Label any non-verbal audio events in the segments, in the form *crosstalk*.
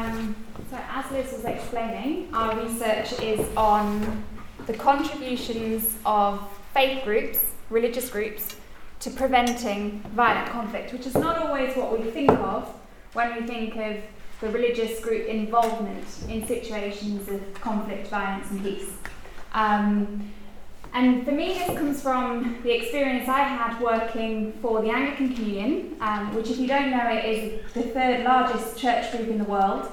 Um, so, as Liz was explaining, our research is on the contributions of faith groups, religious groups, to preventing violent conflict, which is not always what we think of when we think of the religious group involvement in situations of conflict, violence, and peace. Um, and for me, this comes from the experience I had working for the Anglican Communion, um, which, if you don't know it, is the third largest church group in the world.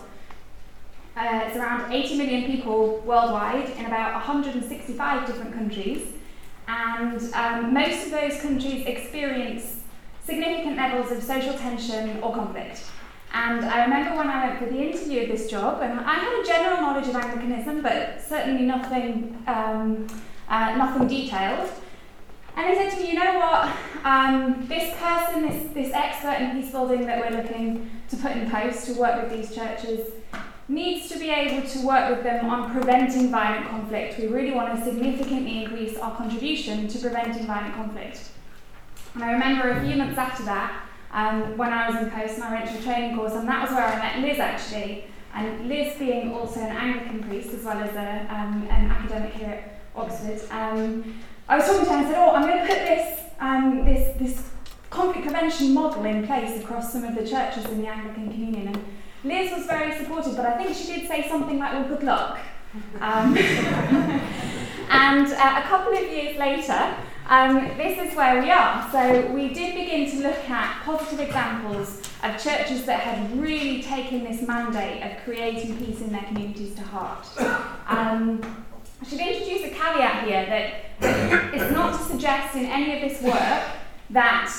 Uh, it's around 80 million people worldwide in about 165 different countries. And um, most of those countries experience significant levels of social tension or conflict. And I remember when I went for the interview of this job, and I had a general knowledge of Anglicanism, but certainly nothing, um, uh, nothing detailed. And they said to me, you know what, um, this person, this, this expert in peace building that we're looking to put in post to work with these churches, needs to be able to work with them on preventing violent conflict. We really want to significantly increase our contribution to preventing violent conflict. And I remember a few months after that, um, when I was in post I went to a training course, and that was where I met Liz actually. And Liz, being also an Anglican priest as well as a, um, an academic here at Oxford, um, I was talking to her and said, "Oh, I'm going to put this um, this this conflict prevention model in place across some of the churches in the Anglican Communion." And Liz was very supportive, but I think she did say something like, "Well, good luck." Um, *laughs* and uh, a couple of years later, um, this is where we are. So we did begin to look at positive examples of churches that had really taken this mandate of creating peace in their communities to heart. Um, I should introduce a caveat here that it's not to suggest in any of this work that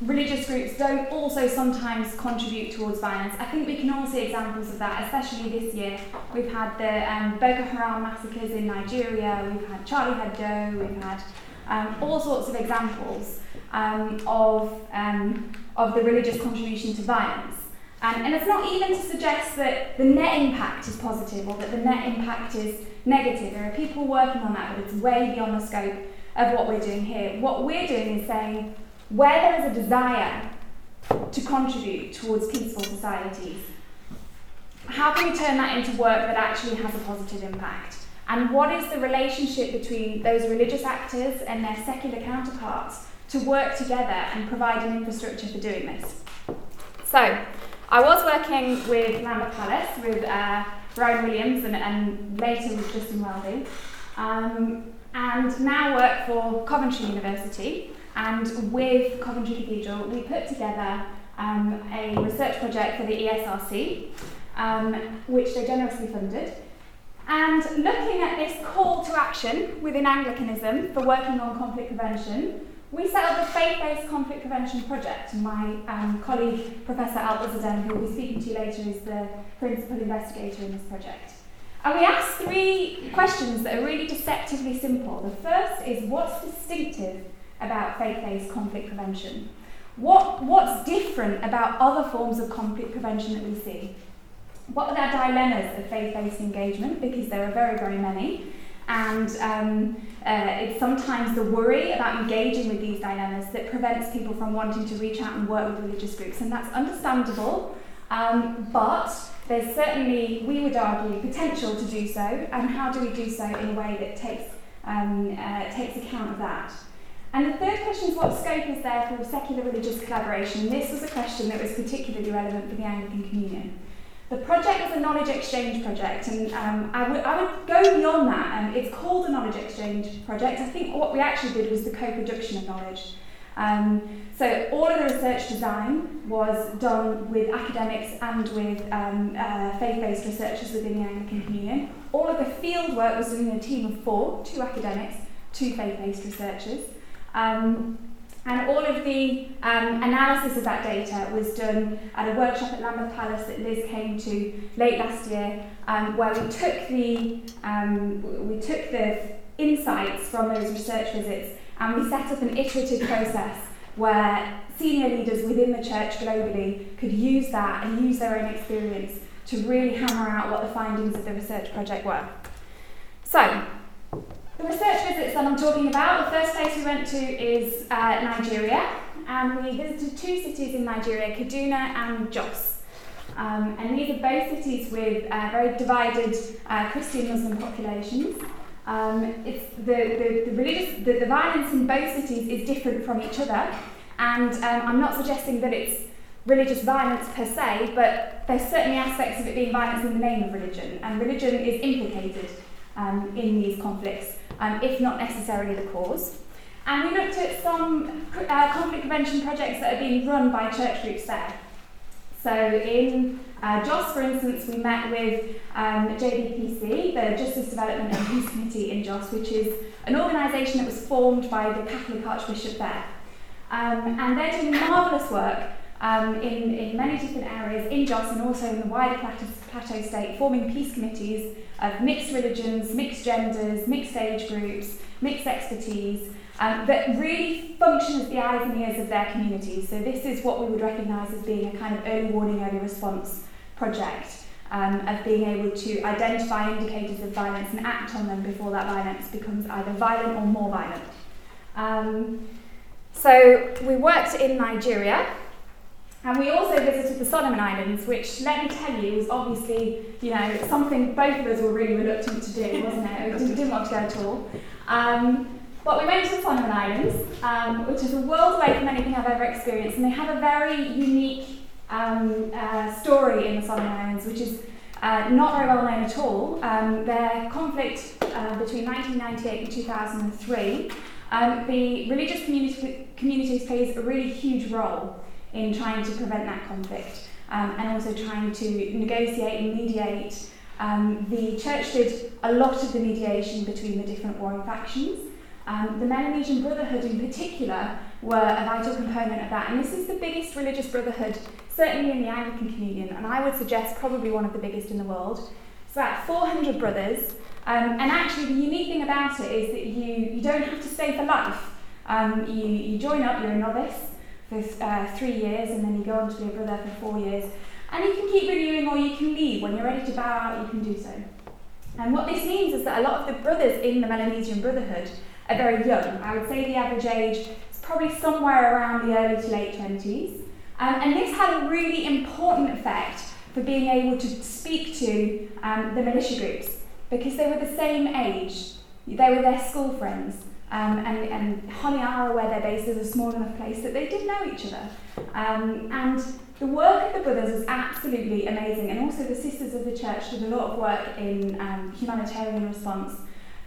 religious groups don't also sometimes contribute towards violence. I think we can all see examples of that, especially this year. We've had the um, Boko Haram massacres in Nigeria, we've had Charlie Hebdo, we've had um, all sorts of examples um, of, um, of the religious contribution to violence. And it's not even to suggest that the net impact is positive or that the net impact is negative. There are people working on that, but it's way beyond the scope of what we're doing here. What we're doing is saying where there is a desire to contribute towards peaceful societies, how can we turn that into work that actually has a positive impact? And what is the relationship between those religious actors and their secular counterparts to work together and provide an infrastructure for doing this? So, I was working with Lambeth Palace, with uh, Rowan Williams, and, and later with Justin Welby, um, and now work for Coventry University. And with Coventry Cathedral, we put together um, a research project for the ESRC, um, which they generously funded. And looking at this call to action within Anglicanism for working on conflict prevention, we set up the Faith-Based Conflict Prevention Project. My um, colleague, Professor Alp Özerdem, who will be speaking to you later, is the principal investigator in this project. And we asked three questions that are really deceptively simple. The first is what's distinctive about faith-based conflict prevention? What, what's different about other forms of conflict prevention that we see? what are the dilemmas of faith-based engagement? Because there are very, very many. And um, uh, it's sometimes the worry about engaging with these dilemmas that prevents people from wanting to reach out and work with religious groups. And that's understandable, um, but there's certainly, we would argue, potential to do so. And how do we do so in a way that takes, um, uh, takes account of that? And the third question is what scope is there for secular religious collaboration? This was a question that was particularly relevant for the Anglican Communion. The project was a knowledge exchange project, and um, I, would, would go beyond that. Um, it's called a knowledge exchange project. I think what we actually did was the co production of knowledge. Um, so all of the research design was done with academics and with um, uh, faith-based researchers within the Anglican Communion. All of the field work was done in a team of four, two academics, two faith-based researchers. Um, and all of the um, analysis of that data was done at a workshop at Lambeth Palace that Liz came to late last year, um, where we took the um, we took the insights from those research visits and we set up an iterative process where senior leaders within the church globally could use that and use their own experience to really hammer out what the findings of the research project were. So, the research visits that I'm talking about, the first place we went to is uh, Nigeria, and we visited two cities in Nigeria, Kaduna and Jos. Um, and these are both cities with uh, very divided uh, Christian Muslim populations. Um, it's the, the, the religious the, the violence in both cities is different from each other, and um, I'm not suggesting that it's religious violence per se, but there's certainly aspects of it being violence in the name of religion, and religion is implicated um, in these conflicts, um, if not necessarily the cause. And we looked at some uh, conflict prevention projects that are being run by church groups there. So in uh, Jos, for instance, we met with um, JDPC, the Justice Development and Peace Committee in Jos, which is an organisation that was formed by the Catholic Archbishop there. Um, and they're doing marvellous work um, in, in many different areas in Jos and also in the wider Plateau, Plateau State, forming peace committees of mixed religions, mixed genders, mixed age groups, mixed expertise, um, that really function as the eyes and ears of their communities. So this is what we would recognise as being a kind of early warning, early response project um, of being able to identify indicators of violence and act on them before that violence becomes either violent or more violent. Um, so we worked in Nigeria and we also visited the Solomon Islands, which, let me tell you, was obviously, you know, something both of us were really reluctant to do, wasn't it? We didn't, didn't want to go at all. Um, but we went to the Solomon Islands, um, which is a world away from anything I've ever experienced, and they have a very unique um, uh, story in the Solomon Islands, which is uh, not very well known at all. Um, their conflict uh, between 1998 and 2003, um, the religious community, communities plays a really huge role in trying to prevent that conflict um, and also trying to negotiate and mediate. Um, the church did a lot of the mediation between the different warring factions. Um, the Melanesian Brotherhood, in particular, were a vital component of that. And this is the biggest religious brotherhood, certainly in the Anglican Communion, and I would suggest probably one of the biggest in the world. It's about 400 brothers. Um, and actually, the unique thing about it is that you, you don't have to stay for life. Um, you, you join up, you're a novice for uh, three years, and then you go on to be a brother for four years. And you can keep renewing or you can leave. When you're ready to bow out, you can do so. And what this means is that a lot of the brothers in the Melanesian Brotherhood are very young. I would say the average age is probably somewhere around the early to late 20s. Um, and this had a really important effect for being able to speak to um, the militia groups because they were the same age. They were their school friends. Um, and, and Honiara, where they're based, is a small enough place that they did know each other. Um, and the work of the brothers was absolutely amazing, and also the sisters of the church did a lot of work in um, humanitarian response.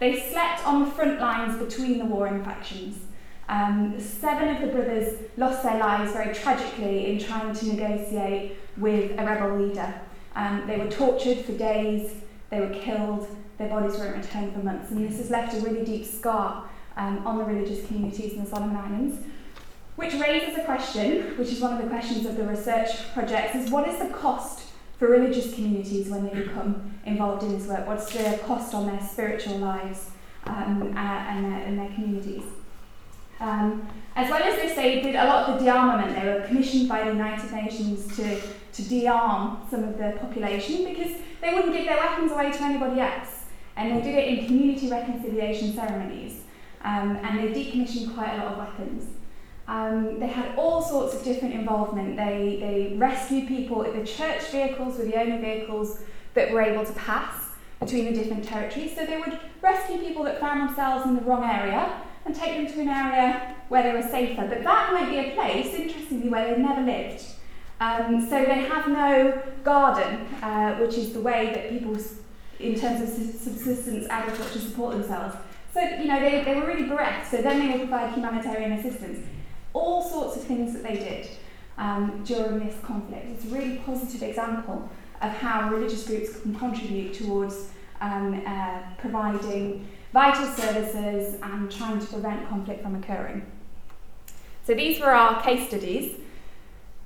They slept on the front lines between the warring factions. Um, seven of the brothers lost their lives very tragically in trying to negotiate with a rebel leader. Um, they were tortured for days, they were killed, their bodies weren't returned for months, and this has left a really deep scar um, on the religious communities in the Solomon Islands. Which raises a question, which is one of the questions of the research projects, is what is the cost for religious communities when they become involved in this work? What's the cost on their spiritual lives um, and, their, and their communities? Um, as well as this, they did a lot of the dearmament. They were commissioned by the United Nations to, to de-arm some of the population because they wouldn't give their weapons away to anybody else. And they did it in community reconciliation ceremonies. Um, and they decommissioned quite a lot of weapons. Um, they had all sorts of different involvement. They, they rescued people. The church vehicles were the only vehicles that were able to pass between the different territories. So they would rescue people that found themselves in the wrong area and take them to an area where they were safer. But that might be a place, interestingly, where they never lived. Um, so they have no garden, uh, which is the way that people, in terms of subsistence agriculture, support themselves. So, you know, they, they were really bereft, so then they would provide humanitarian assistance. All sorts of things that they did um, during this conflict. It's a really positive example of how religious groups can contribute towards um, uh, providing vital services and trying to prevent conflict from occurring. So these were our case studies.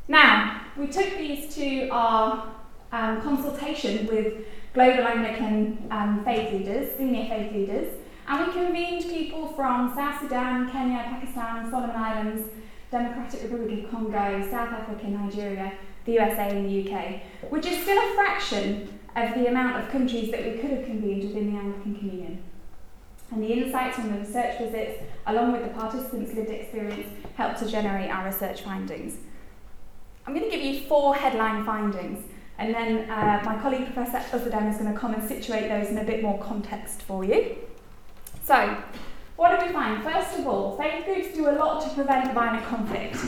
Now, we took these to our um, consultation with global Anglican um, faith leaders, senior faith leaders, and we convened people from South Sudan, Kenya, Pakistan, Solomon Islands, Democratic Republic of Congo, South Africa, Nigeria, the USA, and the UK, which is still a fraction of the amount of countries that we could have convened within the Anglican Communion. And the insights from the research visits, along with the participants' lived experience, helped to generate our research findings. I'm going to give you four headline findings and then uh, my colleague Professor Özerdem is going to come and situate those in a bit more context for you. So, what do we find? First of all, faith groups do a lot to prevent violent conflict.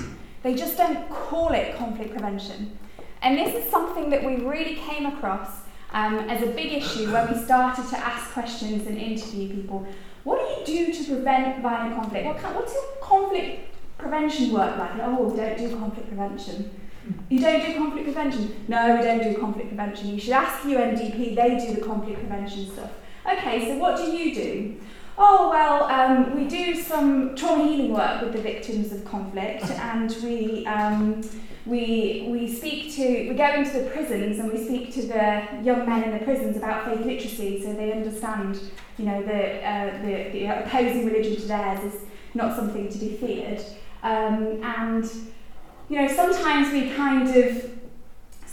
They just don't call it conflict prevention. And this is something that we really came across um, as a big issue when we started to ask questions and interview people. What do you do to prevent violent conflict? What kind, what's your conflict prevention work like? Oh, don't do conflict prevention. You don't do conflict prevention? No, we don't do conflict prevention. You should ask UNDP, they do the conflict prevention stuff. Okay, so what do you do? Oh, well, um, we do some trauma healing work with the victims of conflict, *laughs* and we, um, we, we speak to, we go into the prisons and we speak to the young men in the prisons about faith literacy so they understand, you know, the, uh, the, the opposing religion to theirs is not something to be feared. Um, and, you know, sometimes we kind of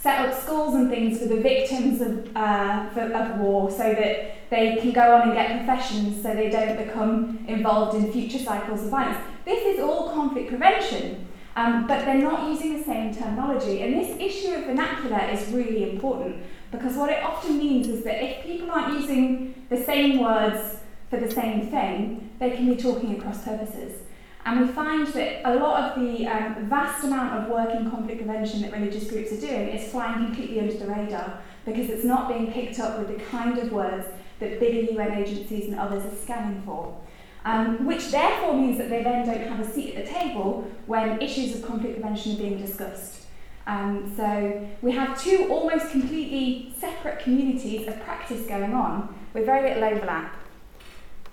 set up schools and things for the victims of, uh, for, of war so that they can go on and get professions so they don't become involved in future cycles of violence. This is all conflict prevention, um, but they're not using the same terminology. And this issue of vernacular is really important because what it often means is that if people aren't using the same words for the same thing, they can be talking across purposes. And we find that a lot of the um, vast amount of work in conflict prevention that religious groups are doing is flying completely under the radar because it's not being picked up with the kind of words that bigger UN agencies and others are scanning for. Um, which therefore means that they then don't have a seat at the table when issues of conflict prevention are being discussed. Um, so we have two almost completely separate communities of practice going on with very little overlap.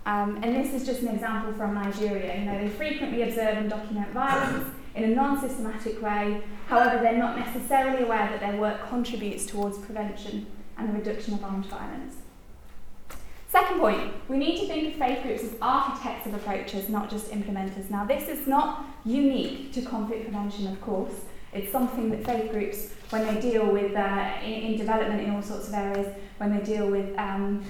Um, and this is just an example from Nigeria. You know, they frequently observe and document violence in a non-systematic way. However, they're not necessarily aware that their work contributes towards prevention and the reduction of armed violence. Second point, we need to think of faith groups as architects of approaches, not just implementers. Now, this is not unique to conflict prevention, of course. It's something that faith groups, when they deal with uh, in, in development in all sorts of areas, when they deal with um,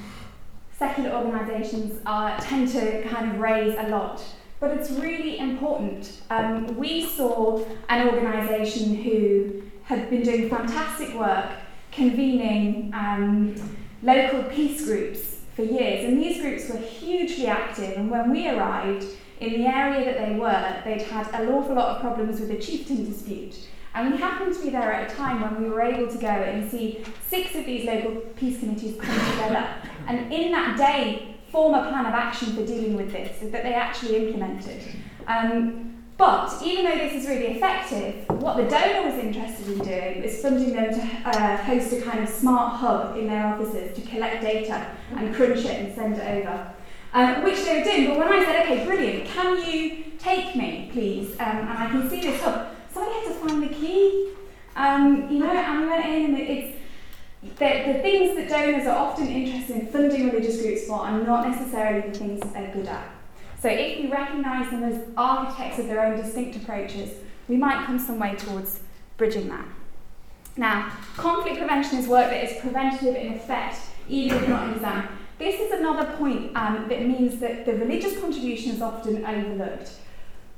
secular organisations uh, tend to kind of raise a lot. But it's really important. Um, we saw an organisation who had been doing fantastic work convening um, local peace groups for years, and these groups were hugely active. And when we arrived in the area that they were, they'd had an awful lot of problems with the chieftain dispute. And we happened to be there at a time when we were able to go and see six of these local peace committees come together. And in that day, form a plan of action for dealing with this that they actually implemented. Um, but even though this is really effective, what the donor was interested in doing was funding them to uh, host a kind of smart hub in their offices to collect data and crunch it and send it over. Um, which they were doing, but when I said, okay, brilliant, can you take me, please? Um, and I can see this hub somebody had to find the key. Um, you know, and we went in and it's the, the things that donors are often interested in funding religious groups for are not necessarily the things that they're good at. So if we recognise them as architects of their own distinct approaches, we might come some way towards bridging that. Now, conflict prevention is work that is preventative in effect, even if not exam. This is another point um, that means that the religious contribution is often overlooked.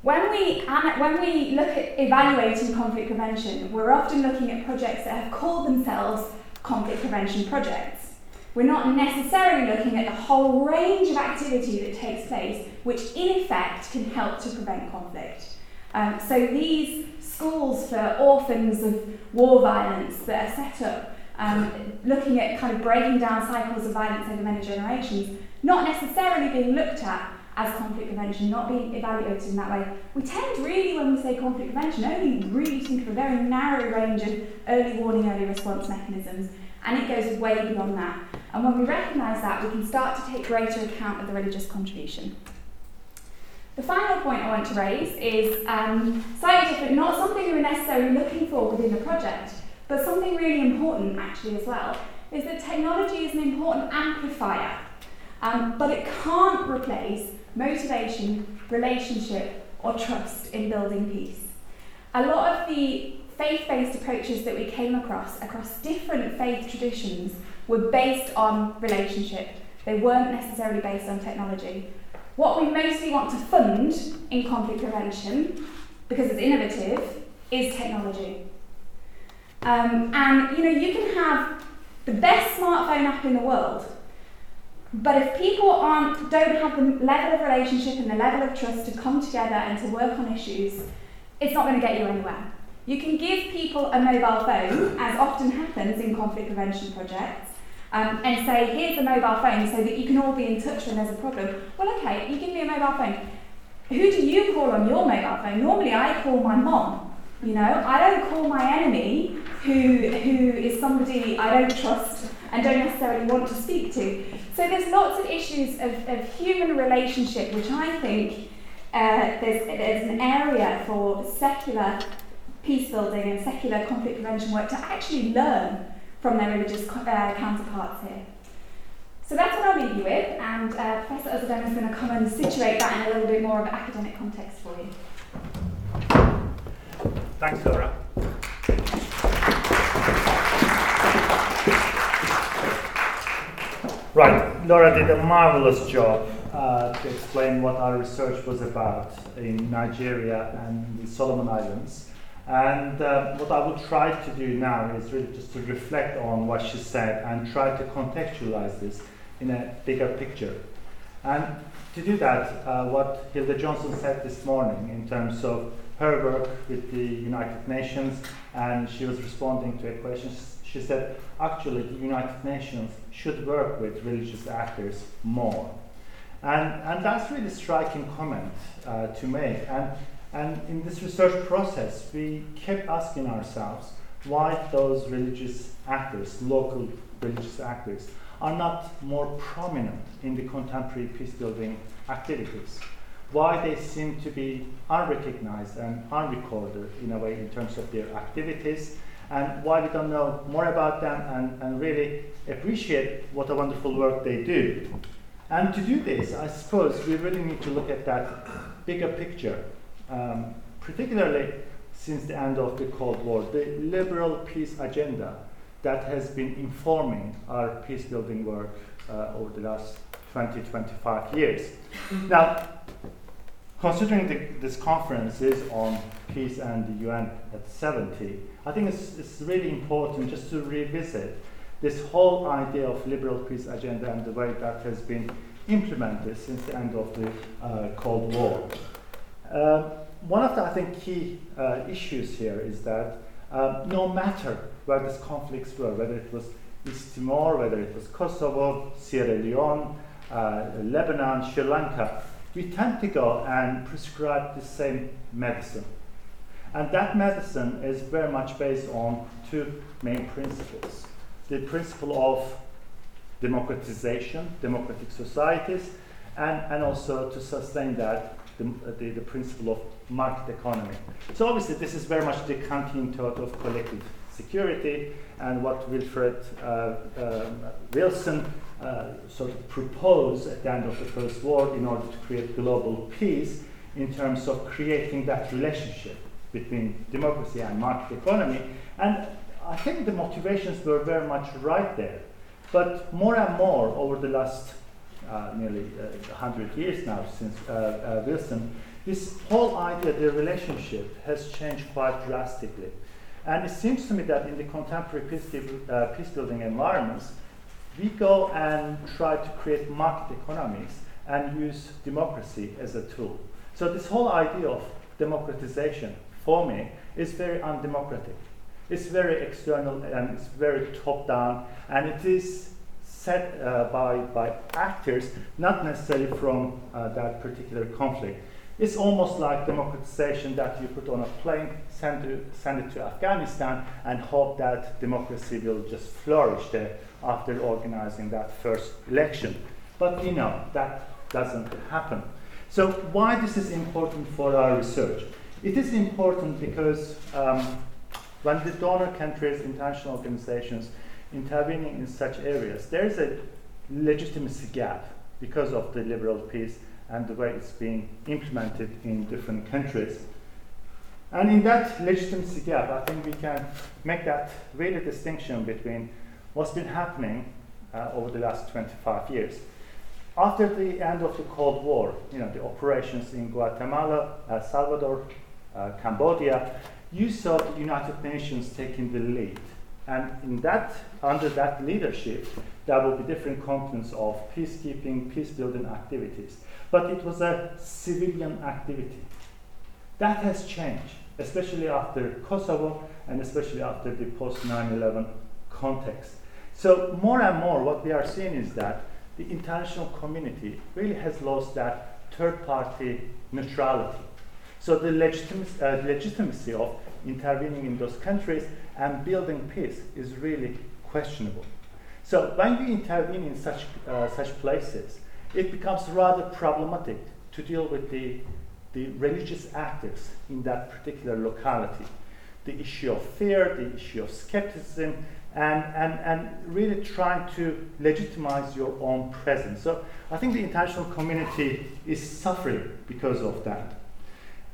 When we, when we look at evaluating conflict prevention, we're often looking at projects that have called themselves conflict prevention projects. We're not necessarily looking at the whole range of activity that takes place, which in effect can help to prevent conflict. Um, so these schools for orphans of war violence that are set up, um, looking at kind of breaking down cycles of violence over many generations, not necessarily being looked at as conflict prevention, not being evaluated in that way. We tend really, when we say conflict prevention, only really think of a very narrow range of early warning, early response mechanisms, and it goes way beyond that. And when we recognise that, we can start to take greater account of the religious contribution. The final point I want to raise is um, slightly different, not something we were necessarily looking for within the project, but something really important actually as well, is that technology is an important amplifier, um, but it can't replace motivation, relationship, or trust in building peace. A lot of the faith based approaches that we came across, across different faith traditions, were based on relationship. They weren't necessarily based on technology. What we mostly want to fund in conflict prevention, because it's innovative, is technology. Um, and you know, you can have the best smartphone app in the world, but if people aren't don't have the level of relationship and the level of trust to come together and to work on issues, it's not going to get you anywhere. You can give people a mobile phone, as often happens in conflict prevention projects, um, and say, here's a mobile phone so that you can all be in touch when there's a problem. Well, okay, you give me a mobile phone. Who do you call on your mobile phone? Normally, I call my mom. You know, I don't call my enemy, who who is somebody I don't trust and don't necessarily want to speak to. So there's lots of issues of, of human relationship, which I think uh, there's, there's an area for secular peace building and secular conflict prevention work to actually learn from their religious uh, counterparts here. So that's what I'll leave you with, and uh, Professor Özerdem is going to come and situate that in a little bit more of an academic context for you. Thanks, Laura. Right, Laura did a marvelous job uh, to explain what our research was about in Nigeria and the Solomon Islands. And uh, what I will try to do now is really just to reflect on what she said and try to contextualize this in a bigger picture. And to do that, uh, what Hilde Johnson said this morning in terms of her work with the United Nations, and she was responding to a question. She said, actually, the United Nations should work with religious actors more. And, and that's really striking comment uh, to make. And, and in this research process, we kept asking ourselves why those religious actors, local religious actors, are not more prominent in the contemporary peace building activities why they seem to be unrecognized and unrecorded in a way in terms of their activities, and why we don't know more about them and, and really appreciate what a wonderful work they do. And to do this, I suppose we really need to look at that bigger picture, um, particularly since the end of the Cold War, the liberal peace agenda that has been informing our peace building work uh, over the last 20, 25 years. now, considering the, this conference is on peace and the UN at 70, I think it's, it's really important just to revisit this whole idea of liberal peace agenda and the way that has been implemented since the end of the uh, Cold War. Uh, one of the, I think, key uh, issues here is that uh, no matter where these conflicts were, whether it was East Timor, whether it was Kosovo, Sierra Leone, uh, Lebanon, Sri Lanka, we tend to go and prescribe the same medicine. And that medicine is very much based on two main principles the principle of democratization, democratic societies, and, and also to sustain that, the, the, the principle of market economy. So, obviously, this is very much the Kantian thought of collective security and what Wilfred uh, uh, Wilson uh, sort of proposed at the end of the First War in order to create global peace in terms of creating that relationship between democracy and market economy. And I think the motivations were very much right there. But more and more over the last uh, nearly uh, 100 years now since uh, uh, Wilson, this whole idea, the relationship, has changed quite drastically. And it seems to me that in the contemporary uh, peace building environments, we go and try to create market economies and use democracy as a tool. So this whole idea of democratization for me is very undemocratic. It's very external and it's very top down and it is set uh, by, by actors, not necessarily from uh, that particular conflict. It's almost like democratization that you put on a plane, send, to, send it to Afghanistan, and hope that democracy will just flourish there after organizing that first election. But you know, that doesn't happen. So, why this is important for our research? It is important because um, when the donor countries, international organizations intervening in such areas, there is a legitimacy gap because of the liberal peace and the way it's being implemented in different countries. And in that legitimacy gap, I think we can make that really distinction between what's been happening uh, over the last 25 years. After the end of the Cold War, you know, the operations in Guatemala, El Salvador, uh, Cambodia, you saw the United Nations taking the lead. And in that, under that leadership, there will be different components of peacekeeping, peace building activities. But it was a civilian activity. That has changed, especially after Kosovo and especially after the post 9 11 context. So, more and more, what we are seeing is that the international community really has lost that third party neutrality. So, the legitimacy, uh, legitimacy of intervening in those countries and building peace is really questionable. So, when we intervene in such, uh, such places, it becomes rather problematic to deal with the, the religious actors in that particular locality. The issue of fear, the issue of skepticism, and, and, and really trying to legitimize your own presence. So I think the international community is suffering because of that.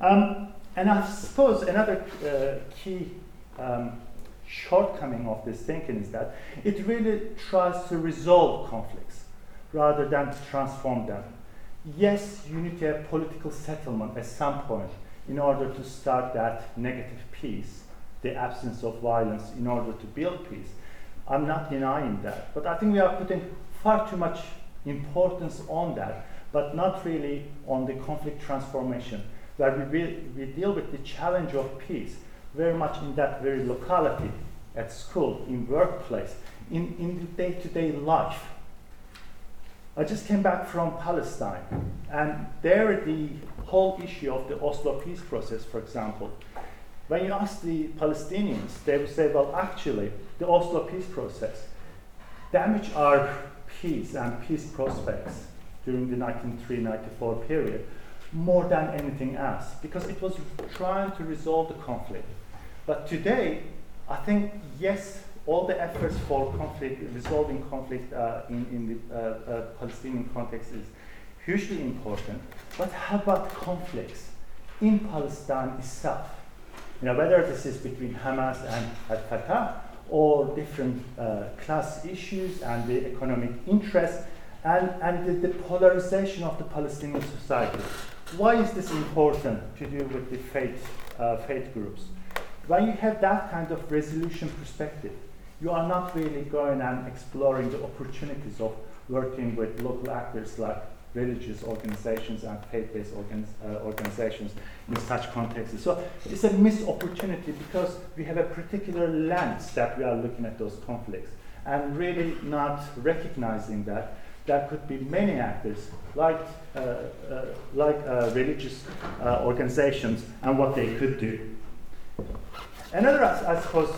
Um, and I suppose another uh, key um, shortcoming of this thinking is that it really tries to resolve conflicts rather than to transform them. Yes, you need have political settlement at some point in order to start that negative peace, the absence of violence, in order to build peace. I'm not denying that, but I think we are putting far too much importance on that, but not really on the conflict transformation, where we, we deal with the challenge of peace very much in that very locality, at school, in workplace, in, in day-to-day life. I just came back from Palestine, and there the whole issue of the Oslo peace process, for example, when you ask the Palestinians, they will say, well, actually, the Oslo peace process damaged our peace and peace prospects during the 1993-94 period more than anything else because it was trying to resolve the conflict. But today, I think, yes, all the efforts for conflict, resolving conflict uh, in, in the uh, uh, Palestinian context is hugely important. But how about conflicts in Palestine itself? You know, whether this is between Hamas and Al-Fatah or different uh, class issues and the economic interests and, and the, the polarization of the Palestinian society. Why is this important to do with the faith, uh, faith groups? When you have that kind of resolution perspective, you are not really going and exploring the opportunities of working with local actors like religious organizations and faith-based uh, organizations in such contexts. So it's a missed opportunity because we have a particular lens that we are looking at those conflicts and really not recognizing that there could be many actors like, uh, uh, like uh, religious uh, organizations and what they could do. Another, I suppose,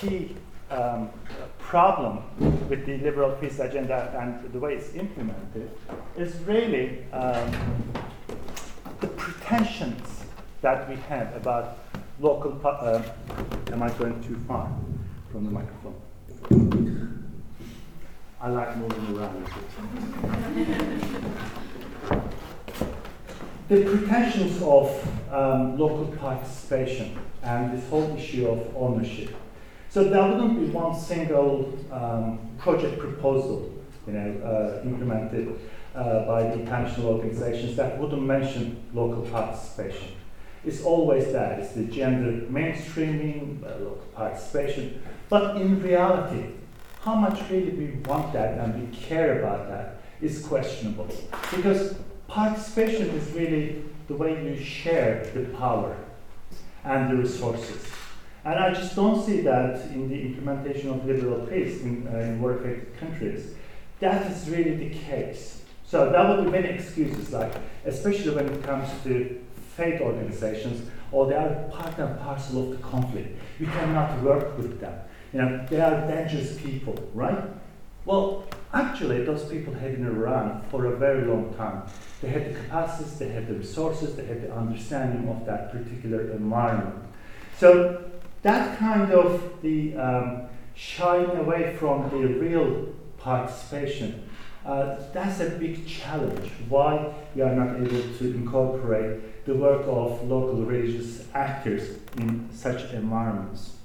key um, problem with the liberal peace agenda and the way it's implemented is really um, the pretensions that we have about local. Uh, am I going too far from the microphone? I like moving around the pretensions of um, local participation and this whole issue of ownership. So there wouldn't be one single um, project proposal, you know, uh, implemented uh, by the international organizations that wouldn't mention local participation. It's always that. It's the gender mainstreaming, uh, local participation. But in reality, how much really we want that and we care about that is questionable. Because participation is really the way you share the power and the resources. And I just don't see that in the implementation of liberal peace in, uh, in war affected countries. That is really the case. So there will be many excuses, like especially when it comes to faith organizations, or they are part and parcel of the conflict. You cannot work with them. You know, they are dangerous people, right? Well, actually, those people have been around for a very long time. They had the capacities, they had the resources, they had the understanding of that particular environment. So that kind of the um, shying away from the real participation, uh, that's a big challenge. Why we are not able to incorporate the work of local religious actors in such environments.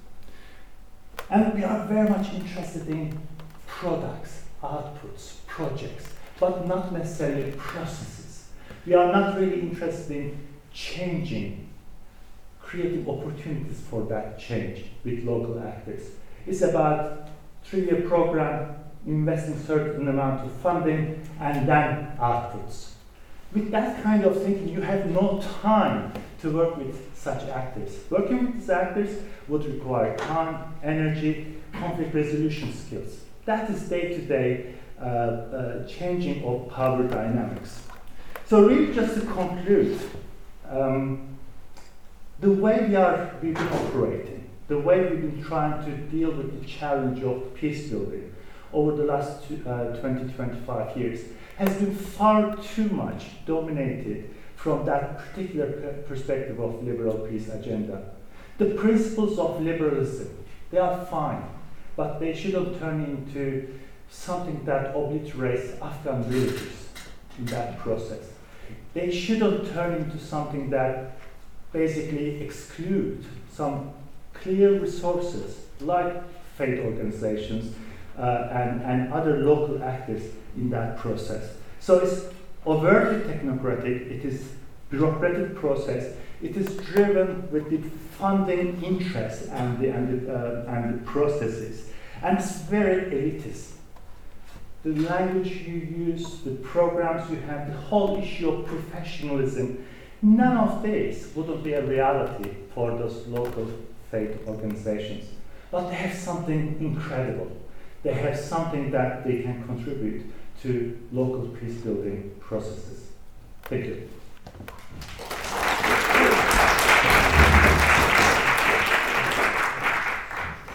And we are very much interested in products, outputs, projects, but not necessarily processes. We are not really interested in changing creating opportunities for that change with local actors. It's about three-year program, investing certain amount of funding, and then outputs. With that kind of thinking, you have no time to work with such actors. Working with these actors would require time, energy, conflict resolution skills. That is day-to-day uh, uh, changing of power dynamics. So really just to conclude, um, the way we are we've been operating, the way we've been trying to deal with the challenge of peace building over the last two, uh, 20, 25 years has been far too much dominated from that particular perspective of liberal peace agenda. The principles of liberalism, they are fine, but they shouldn't turn into something that obliterates Afghan villages in that process. They shouldn't turn into something that basically exclude some clear resources like faith organizations and, and other local actors in that process. So it's overtly technocratic, it is bureaucratic process, it is driven with the funding interests and the, and the, uh, and the processes. And it's very elitist. The language you use, the programs you have, the whole issue of professionalism, none of this wouldn't be a reality for those local faith organizations. But they have something incredible. They have something that they can contribute to local peace building processes. Thank you.